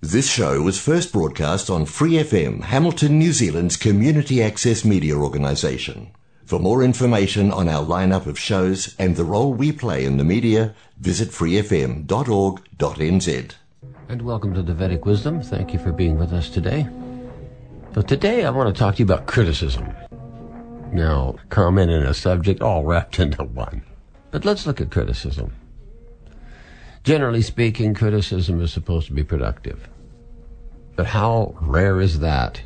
This show was first broadcast on Free FM, Hamilton, New Zealand's community access media organisation. For more information on our lineup of shows and the role we play in the media, visit freefm.org.nz. And welcome to the Vedic Wisdom. Thank you for being with us today. So today I want to talk to you about criticism. Now, comment and a subject all wrapped into one. But let's look at criticism. Generally speaking, criticism is supposed to be productive. But how rare is that?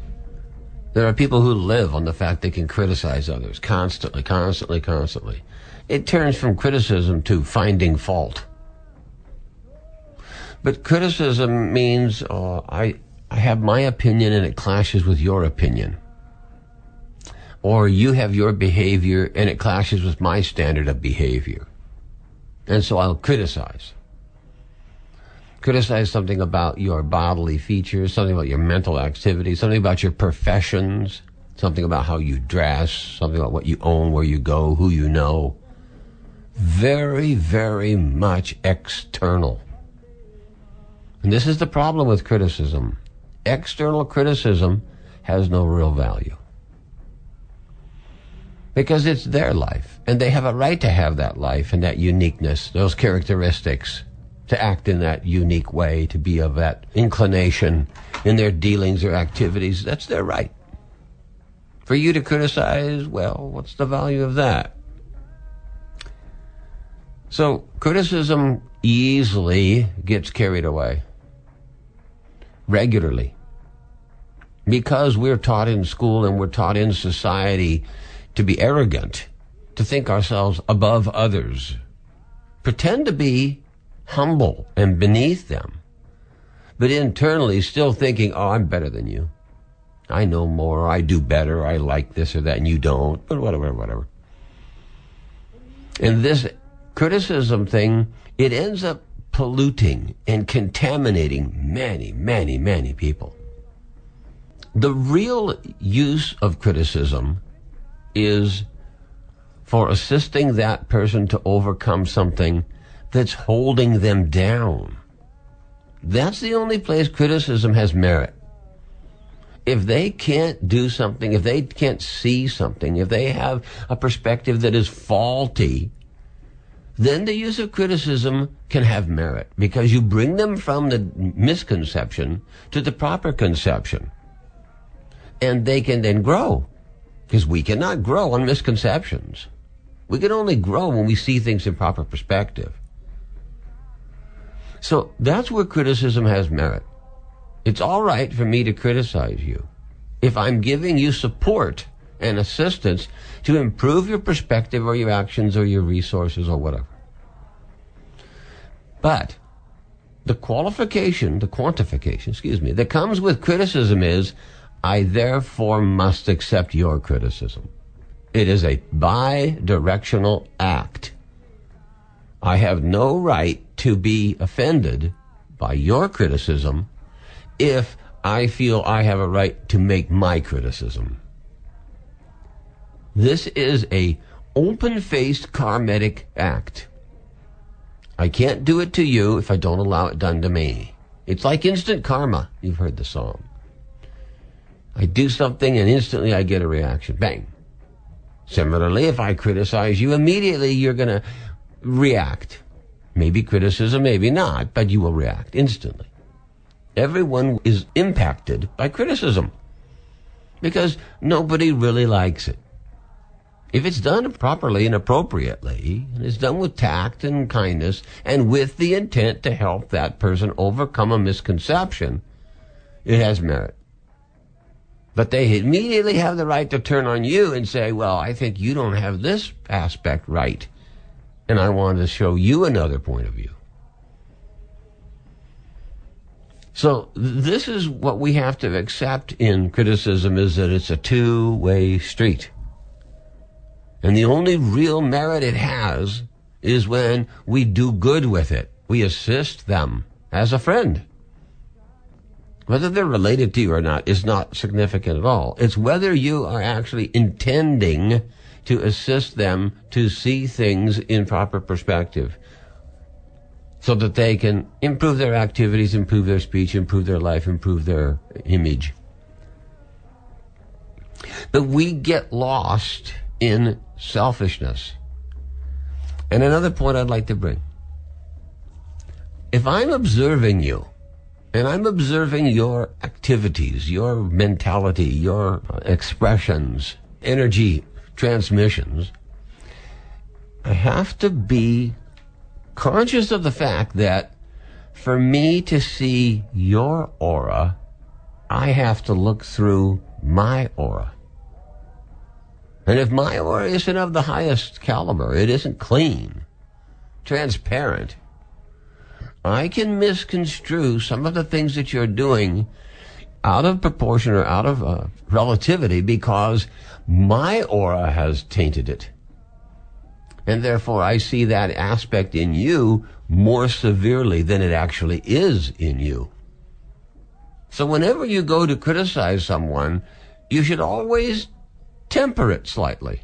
There are people who live on the fact they can criticize others constantly, constantly, constantly. It turns from criticism to finding fault. But criticism means uh, I, I have my opinion and it clashes with your opinion. Or you have your behavior and it clashes with my standard of behavior. And so I'll criticize criticize something about your bodily features, something about your mental activity, something about your professions, something about how you dress, something about what you own, where you go, who you know. Very, very much external. And this is the problem with criticism. External criticism has no real value. Because it's their life, and they have a right to have that life and that uniqueness, those characteristics to act in that unique way, to be of that inclination in their dealings or activities. That's their right. For you to criticize, well, what's the value of that? So criticism easily gets carried away regularly because we're taught in school and we're taught in society to be arrogant, to think ourselves above others, pretend to be humble and beneath them, but internally still thinking, oh, I'm better than you. I know more, I do better, I like this or that, and you don't, but whatever, whatever. And this criticism thing, it ends up polluting and contaminating many, many, many people. The real use of criticism is for assisting that person to overcome something that's holding them down. That's the only place criticism has merit. If they can't do something, if they can't see something, if they have a perspective that is faulty, then the use of criticism can have merit because you bring them from the misconception to the proper conception. And they can then grow because we cannot grow on misconceptions. We can only grow when we see things in proper perspective. So that's where criticism has merit. It's all right for me to criticize you if I'm giving you support and assistance to improve your perspective or your actions or your resources or whatever. But the qualification, the quantification, excuse me, that comes with criticism is I therefore must accept your criticism. It is a bi-directional act. I have no right to be offended by your criticism if I feel I have a right to make my criticism. This is a open-faced karmic act. I can't do it to you if I don't allow it done to me. It's like instant karma. You've heard the song. I do something and instantly I get a reaction. Bang. Similarly, if I criticize you, immediately you're going to react. Maybe criticism, maybe not, but you will react instantly. Everyone is impacted by criticism because nobody really likes it. If it's done properly and appropriately, and it's done with tact and kindness and with the intent to help that person overcome a misconception, it has merit. But they immediately have the right to turn on you and say, well, I think you don't have this aspect right and I wanted to show you another point of view. So this is what we have to accept in criticism is that it's a two-way street. And the only real merit it has is when we do good with it. We assist them as a friend. Whether they're related to you or not is not significant at all. It's whether you are actually intending to assist them to see things in proper perspective. so that they can improve their activities, improve their speech, improve their life, improve their image. But we get lost in selfishness. And another point I'd like to bring. If I'm observing you, and I'm observing your activities, your mentality, your expressions, energy transmissions, I have to be conscious of the fact that for me to see your aura, I have to look through my aura. And if my aura isn't of the highest caliber, it isn't clean, transparent, I can misconstrue some of the things that you're doing out of proportion or out of uh, relativity because my aura has tainted it. And therefore, I see that aspect in you more severely than it actually is in you. So whenever you go to criticize someone, you should always temper it slightly.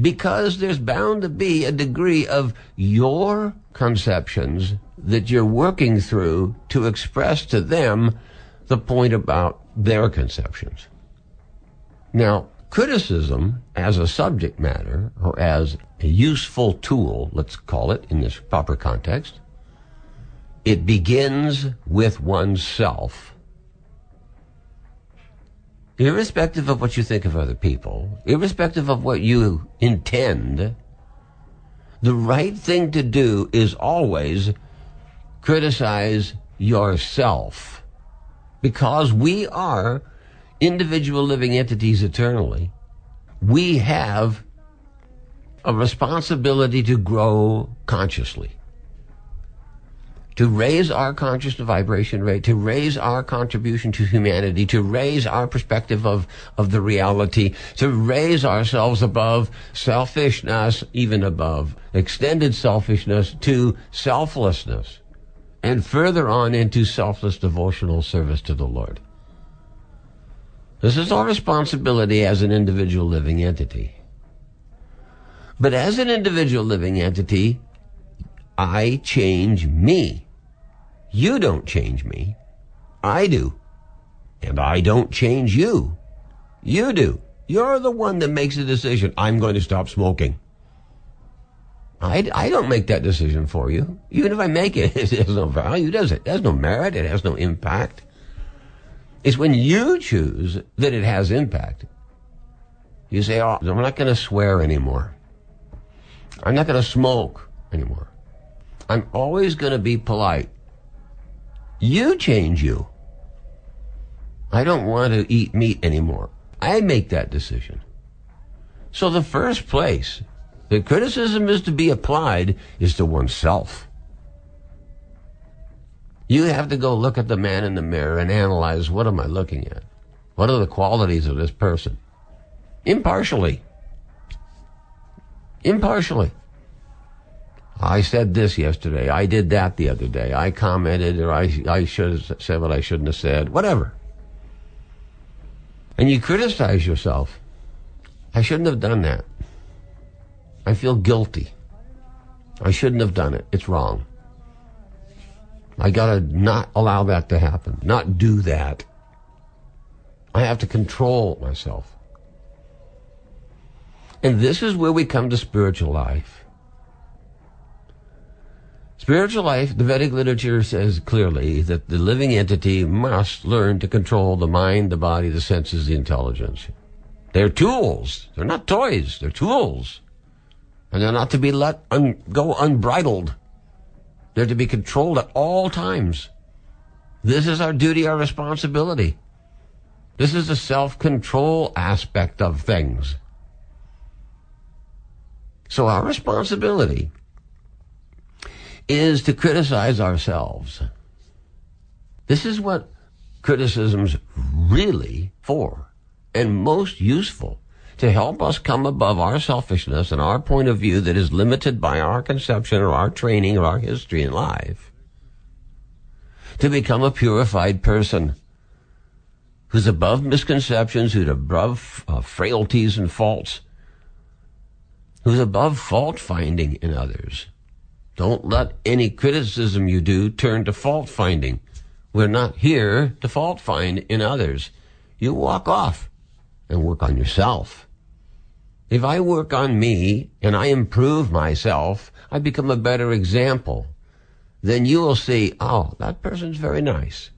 Because there's bound to be a degree of your conceptions that you're working through to express to them the point about their conceptions. Now, criticism as a subject matter or as a useful tool, let's call it in this proper context, it begins with oneself. Irrespective of what you think of other people, irrespective of what you intend, the right thing to do is always criticize yourself. Because we are individual living entities eternally, we have a responsibility to grow consciously. To raise our conscious vibration rate, to raise our contribution to humanity, to raise our perspective of, of the reality, to raise ourselves above selfishness, even above extended selfishness to selflessness, and further on into selfless devotional service to the Lord. This is our responsibility as an individual living entity. But as an individual living entity, I change me. You don't change me. I do. And I don't change you. You do. You're the one that makes the decision. I'm going to stop smoking. I, I don't make that decision for you. Even if I make it, it has no value, does it? It has no merit. It has no impact. It's when you choose that it has impact. You say, oh, I'm not going to swear anymore. I'm not going to smoke anymore. I'm always going to be polite. You change you. I don't want to eat meat anymore. I make that decision. So the first place that criticism is to be applied is to oneself. You have to go look at the man in the mirror and analyze what am I looking at? What are the qualities of this person? Impartially. Impartially. I said this yesterday. I did that the other day. I commented or I, I should have said what I shouldn't have said. Whatever. And you criticize yourself. I shouldn't have done that. I feel guilty. I shouldn't have done it. It's wrong. I gotta not allow that to happen, not do that. I have to control myself. And this is where we come to spiritual life. Spiritual life, the Vedic literature says clearly that the living entity must learn to control the mind, the body, the senses, the intelligence. They're tools. They're not toys. They're tools. And they're not to be let un- go unbridled. They're to be controlled at all times. This is our duty, our responsibility. This is the self-control aspect of things. So our responsibility is to criticize ourselves. This is what criticism's really for and most useful to help us come above our selfishness and our point of view that is limited by our conception or our training or our history in life. To become a purified person who's above misconceptions, who's above uh, frailties and faults, who's above fault finding in others, Don't let any criticism you do turn to fault finding. We're not here to fault find in others. You walk off and work on yourself. If I work on me and I improve myself, I become a better example. Then you will see, oh, that person's very nice.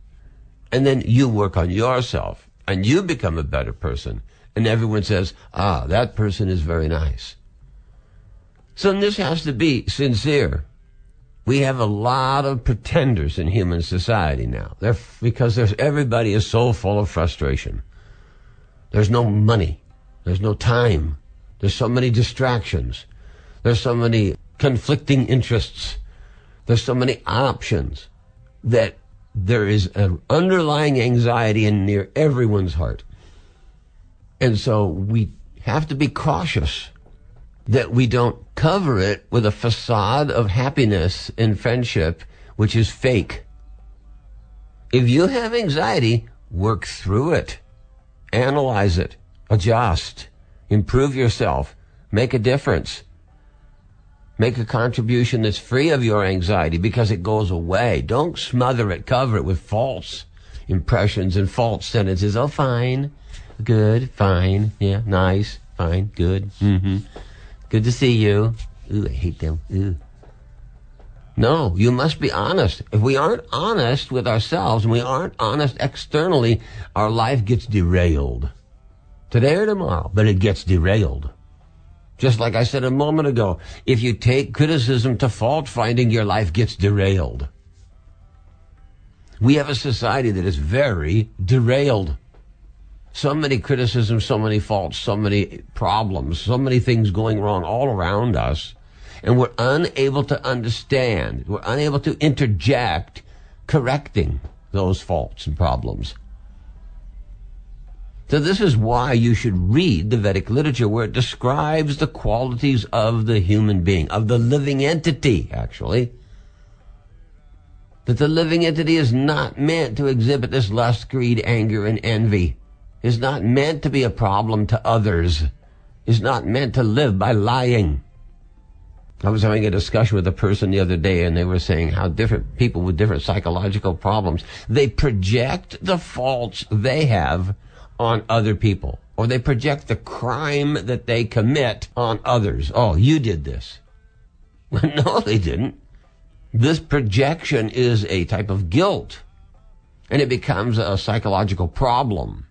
And then you work on yourself and you become a better person. And everyone says, ah, that person is very nice. So this has to be sincere. We have a lot of pretenders in human society now. They're, because there's, everybody is so full of frustration. There's no money. There's no time. There's so many distractions. There's so many conflicting interests. There's so many options that there is an underlying anxiety in near everyone's heart. And so we have to be cautious that we don't cover it with a facade of happiness and friendship, which is fake. If you have anxiety, work through it, analyze it, adjust, improve yourself, make a difference. Make a contribution that's free of your anxiety because it goes away. Don't smother it, cover it with false impressions and false sentences. Oh, fine, good, fine, yeah, nice, fine, good, mm-hmm. Good to see you. Ooh, I hate them. Ooh. No, you must be honest. If we aren't honest with ourselves and we aren't honest externally, our life gets derailed. Today or tomorrow, but it gets derailed. Just like I said a moment ago, if you take criticism to fault finding, your life gets derailed. We have a society that is very derailed so many criticisms, so many faults, so many problems, so many things going wrong all around us. And we're unable to understand. We're unable to interject correcting those faults and problems. So this is why you should read the Vedic literature where it describes the qualities of the human being, of the living entity, actually. That the living entity is not meant to exhibit this lust, greed, anger, and envy is not meant to be a problem to others, is not meant to live by lying. I was having a discussion with a person the other day and they were saying how different people with different psychological problems, they project the faults they have on other people or they project the crime that they commit on others. Oh, you did this. no, they didn't. This projection is a type of guilt and it becomes a psychological problem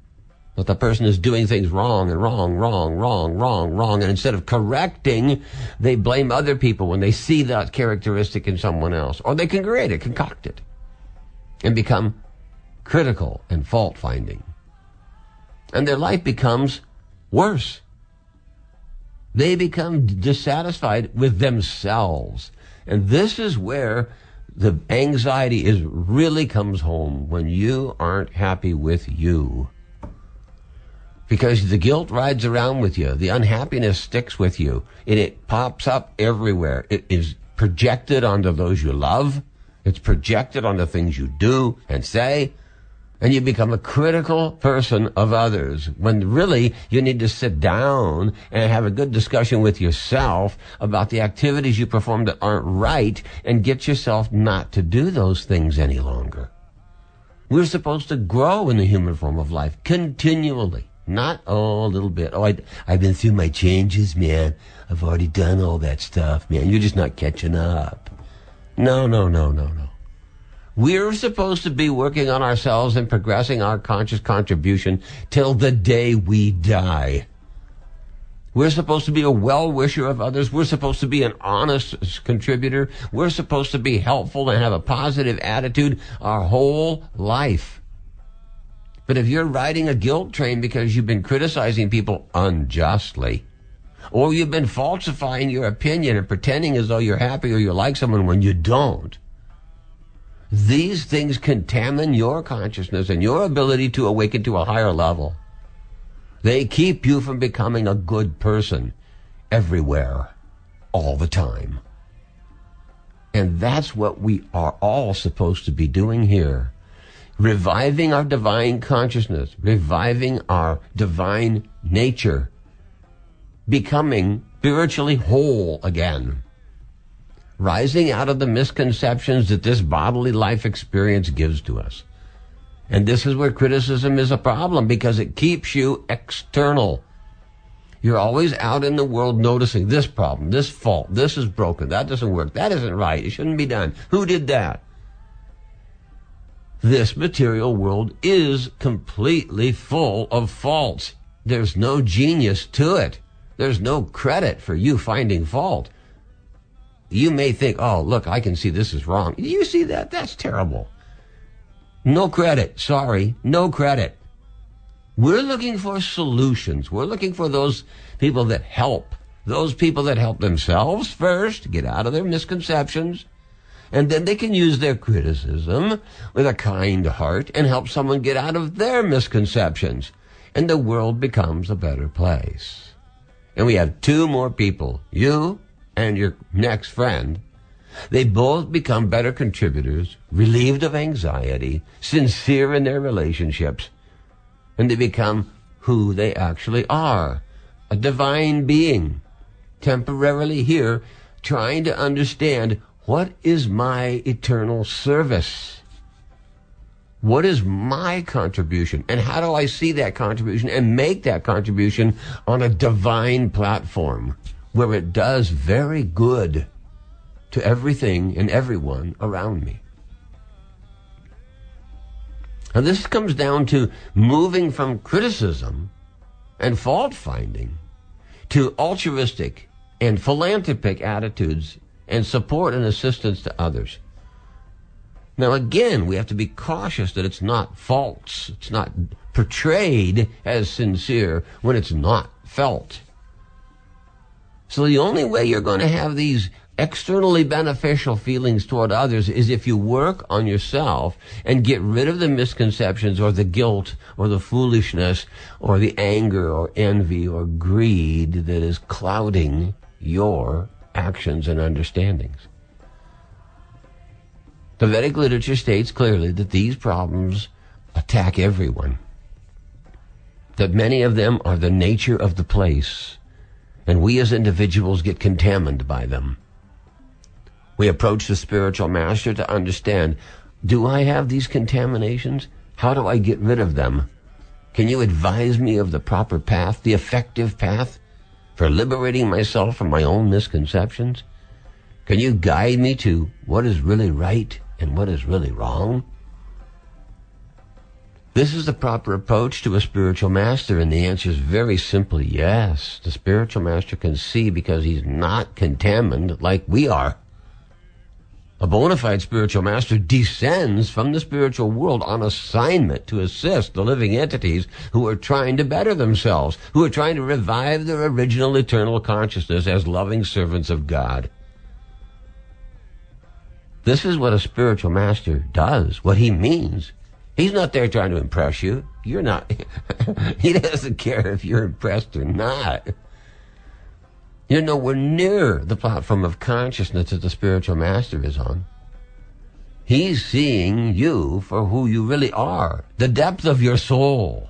that the person is doing things wrong and wrong, wrong, wrong, wrong, wrong. And instead of correcting, they blame other people when they see that characteristic in someone else. Or they can create it, concoct it, and become critical and fault finding. And their life becomes worse. They become dissatisfied with themselves. And this is where the anxiety is really comes home when you aren't happy with you because the guilt rides around with you. The unhappiness sticks with you and it pops up everywhere. It is projected onto those you love. It's projected onto things you do and say. And you become a critical person of others when really you need to sit down and have a good discussion with yourself about the activities you perform that aren't right and get yourself not to do those things any longer. We're supposed to grow in the human form of life continually. Not oh, a little bit. Oh, I, I've been through my changes, man. I've already done all that stuff, man. You're just not catching up. No, no, no, no, no. We're supposed to be working on ourselves and progressing our conscious contribution till the day we die. We're supposed to be a well-wisher of others. We're supposed to be an honest contributor. We're supposed to be helpful and have a positive attitude our whole life. But if you're riding a guilt train because you've been criticizing people unjustly, or you've been falsifying your opinion and pretending as though you're happy or you like someone when you don't, these things contaminate your consciousness and your ability to awaken to a higher level. They keep you from becoming a good person everywhere, all the time. And that's what we are all supposed to be doing here reviving our divine consciousness, reviving our divine nature, becoming spiritually whole again, rising out of the misconceptions that this bodily life experience gives to us. And this is where criticism is a problem because it keeps you external. You're always out in the world noticing this problem, this fault, this is broken, that doesn't work, that isn't right, it shouldn't be done. Who did that? This material world is completely full of faults. There's no genius to it. There's no credit for you finding fault. You may think, oh, look, I can see this is wrong. You see that? That's terrible. No credit. Sorry. No credit. We're looking for solutions. We're looking for those people that help. Those people that help themselves first, get out of their misconceptions, and then they can use their criticism with a kind heart and help someone get out of their misconceptions. And the world becomes a better place. And we have two more people, you and your next friend, they both become better contributors, relieved of anxiety, sincere in their relationships, and they become who they actually are a divine being, temporarily here, trying to understand what is my eternal service? What is my contribution? And how do I see that contribution and make that contribution on a divine platform where it does very good to everything and everyone around me. And this comes down to moving from criticism and fault finding to altruistic and philanthropic attitudes and support and assistance to others. Now again, we have to be cautious that it's not false. It's not portrayed as sincere when it's not felt. So the only way you're going to have these externally beneficial feelings toward others is if you work on yourself and get rid of the misconceptions or the guilt or the foolishness or the anger or envy or greed that is clouding your actions and understandings. The Vedic literature states clearly that these problems attack everyone. That many of them are the nature of the place, and we as individuals get contaminated by them. We approach the spiritual master to understand, do I have these contaminations? How do I get rid of them? Can you advise me of the proper path, the effective path for liberating myself from my own misconceptions? Can you guide me to what is really right and what is really wrong? This is the proper approach to a spiritual master, and the answer is very simply yes. The spiritual master can see because he's not contaminated like we are. A bona fide spiritual master descends from the spiritual world on assignment to assist the living entities who are trying to better themselves, who are trying to revive their original eternal consciousness as loving servants of God. This is what a spiritual master does, what he means. He's not there trying to impress you. You're not. he doesn't care if you're impressed or not. You're nowhere near the platform of consciousness that the spiritual master is on. He's seeing you for who you really are, the depth of your soul,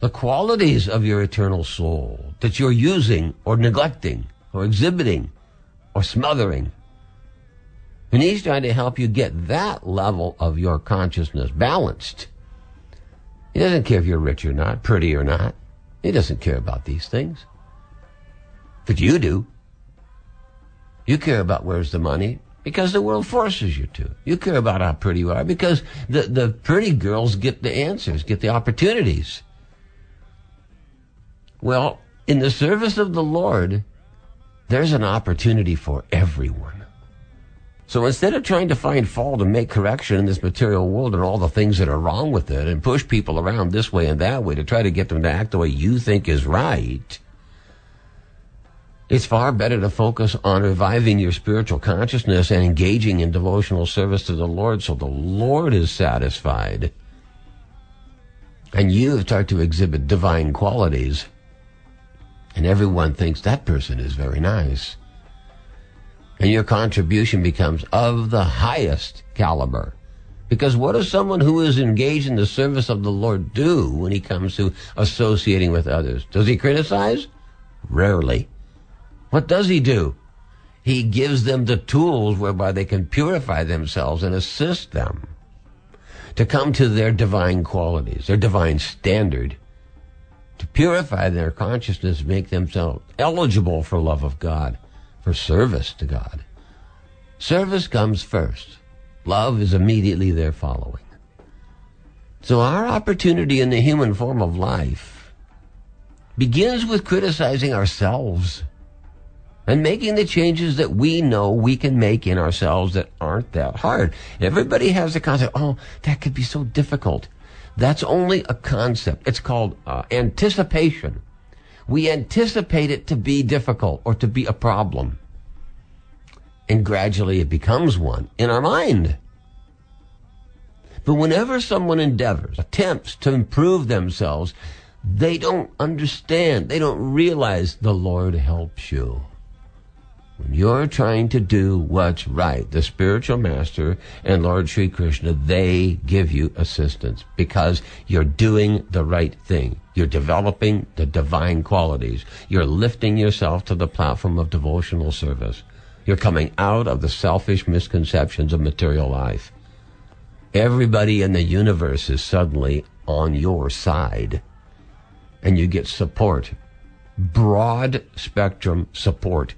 the qualities of your eternal soul that you're using or neglecting or exhibiting or smothering. And he's trying to help you get that level of your consciousness balanced. He doesn't care if you're rich or not, pretty or not. He doesn't care about these things. But you do. You care about where's the money because the world forces you to. You care about how pretty you are because the, the pretty girls get the answers, get the opportunities. Well, in the service of the Lord, there's an opportunity for everyone. So instead of trying to find fault and make correction in this material world and all the things that are wrong with it and push people around this way and that way to try to get them to act the way you think is right, it's far better to focus on reviving your spiritual consciousness and engaging in devotional service to the Lord so the Lord is satisfied. And you start to exhibit divine qualities. And everyone thinks that person is very nice. And your contribution becomes of the highest caliber. Because what does someone who is engaged in the service of the Lord do when he comes to associating with others? Does he criticize? Rarely. What does he do? He gives them the tools whereby they can purify themselves and assist them to come to their divine qualities, their divine standard, to purify their consciousness, make themselves eligible for love of God, for service to God. Service comes first. Love is immediately there following. So our opportunity in the human form of life begins with criticizing ourselves and making the changes that we know we can make in ourselves that aren't that hard. Everybody has the concept, oh, that could be so difficult. That's only a concept. It's called uh, anticipation. We anticipate it to be difficult or to be a problem. And gradually it becomes one in our mind. But whenever someone endeavors, attempts to improve themselves, they don't understand. They don't realize the Lord helps you. When you're trying to do what's right, the spiritual master and Lord Sri Krishna, they give you assistance because you're doing the right thing. You're developing the divine qualities. You're lifting yourself to the platform of devotional service. You're coming out of the selfish misconceptions of material life. Everybody in the universe is suddenly on your side. And you get support. Broad spectrum support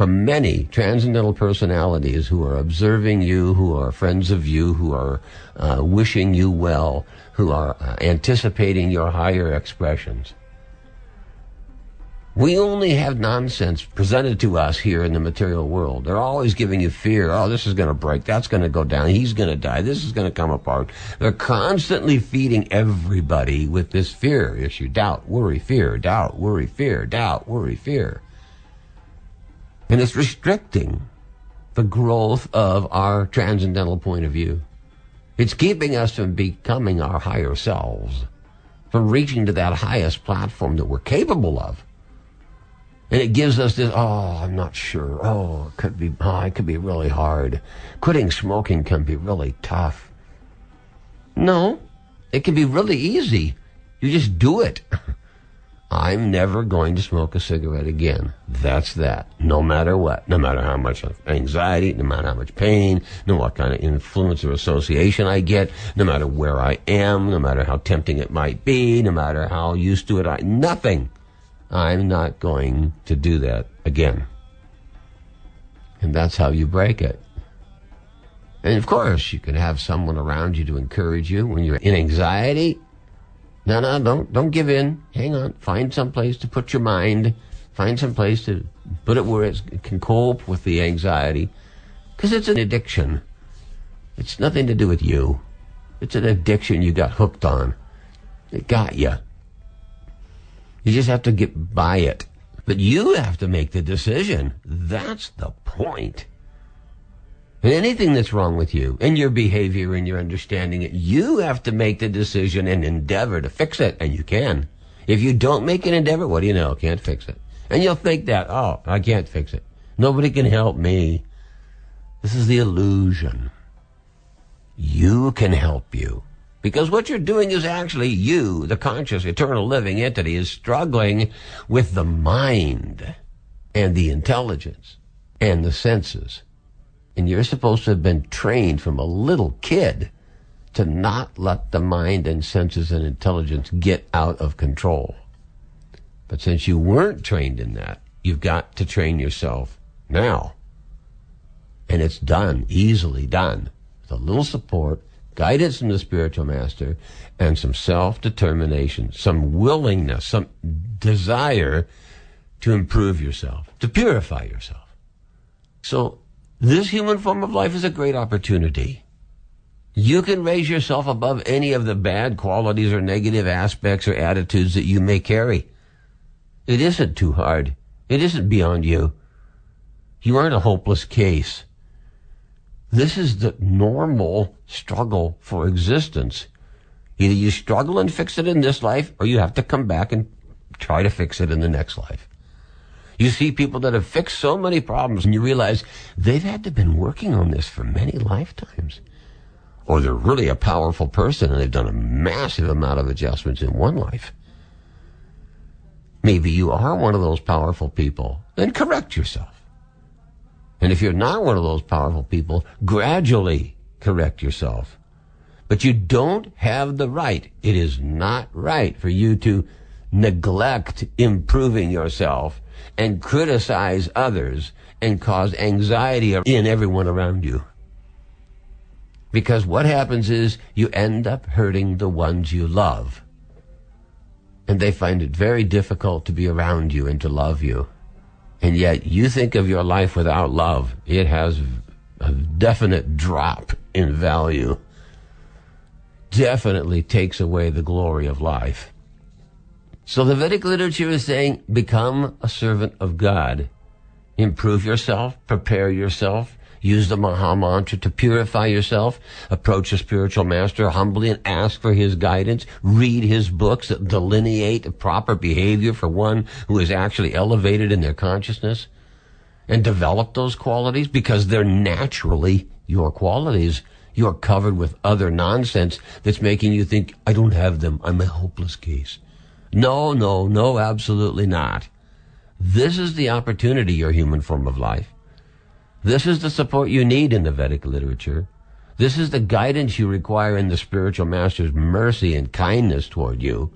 from many transcendental personalities who are observing you, who are friends of you, who are uh, wishing you well, who are uh, anticipating your higher expressions. We only have nonsense presented to us here in the material world. They're always giving you fear. Oh, this is going to break. That's going to go down. He's going to die. This is going to come apart. They're constantly feeding everybody with this fear issue. Doubt, worry, fear, doubt, worry, fear, doubt, worry, fear. And it's restricting the growth of our transcendental point of view. It's keeping us from becoming our higher selves, from reaching to that highest platform that we're capable of. And it gives us this, oh, I'm not sure. Oh, it could be, oh, it could be really hard. Quitting smoking can be really tough. No, it can be really easy. You just do it. I'm never going to smoke a cigarette again. That's that. No matter what. No matter how much anxiety, no matter how much pain, no what kind of influence or association I get, no matter where I am, no matter how tempting it might be, no matter how used to it I, nothing. I'm not going to do that again. And that's how you break it. And of course, you can have someone around you to encourage you when you're in anxiety. No, no, don't, don't give in. Hang on. Find some place to put your mind. Find some place to put it where it can cope with the anxiety. Because it's an addiction. It's nothing to do with you. It's an addiction you got hooked on. It got you. You just have to get by it. But you have to make the decision. That's the point. Anything that's wrong with you and your behavior and your understanding it, you have to make the decision and endeavor to fix it. And you can. If you don't make an endeavor, what do you know? Can't fix it. And you'll think that, oh, I can't fix it. Nobody can help me. This is the illusion. You can help you. Because what you're doing is actually you, the conscious, eternal living entity, is struggling with the mind and the intelligence and the senses. And you're supposed to have been trained from a little kid to not let the mind and senses and intelligence get out of control. But since you weren't trained in that, you've got to train yourself now. And it's done, easily done, with a little support guidance from the spiritual master, and some self determination, some willingness, some desire to improve yourself, to purify yourself. So, this human form of life is a great opportunity. You can raise yourself above any of the bad qualities or negative aspects or attitudes that you may carry. It isn't too hard. It isn't beyond you. You aren't a hopeless case. This is the normal struggle for existence. Either you struggle and fix it in this life, or you have to come back and try to fix it in the next life. You see people that have fixed so many problems and you realize they've had to been working on this for many lifetimes. Or they're really a powerful person and they've done a massive amount of adjustments in one life. Maybe you are one of those powerful people. Then correct yourself. And if you're not one of those powerful people, gradually correct yourself. But you don't have the right. It is not right for you to neglect improving yourself and criticize others and cause anxiety in everyone around you. Because what happens is you end up hurting the ones you love. And they find it very difficult to be around you and to love you. And yet you think of your life without love, it has a definite drop in value. Definitely takes away the glory of life. So the Vedic literature is saying, become a servant of God. Improve yourself, prepare yourself, use the Maha Mantra to purify yourself, approach a spiritual master humbly and ask for his guidance, read his books that delineate proper behavior for one who is actually elevated in their consciousness, and develop those qualities because they're naturally your qualities. You're covered with other nonsense that's making you think, I don't have them. I'm a hopeless case. No, no, no, absolutely not. This is the opportunity, your human form of life. This is the support you need in the Vedic literature. This is the guidance you require in the spiritual master's mercy and kindness toward you.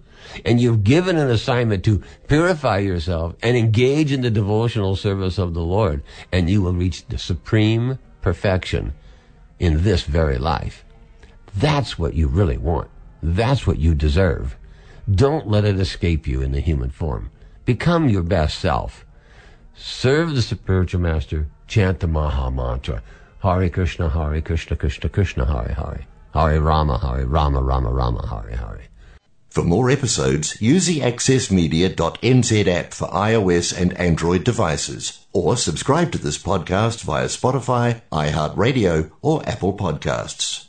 And you've given an assignment to purify yourself and engage in the devotional service of the Lord, and you will reach the supreme perfection in this very life. That's what you really want. That's what you deserve. Don't let it escape you in the human form. Become your best self. Serve the spiritual master. Chant the Maha Mantra. Hare Krishna, Hare Krishna, Krishna Krishna, Hare Hare. Hare Rama, Hare Rama, Rama Rama, Hare Hare. For more episodes, use the accessmedia.nz app for iOS and Android devices, or subscribe to this podcast via Spotify, iHeartRadio, or Apple Podcasts.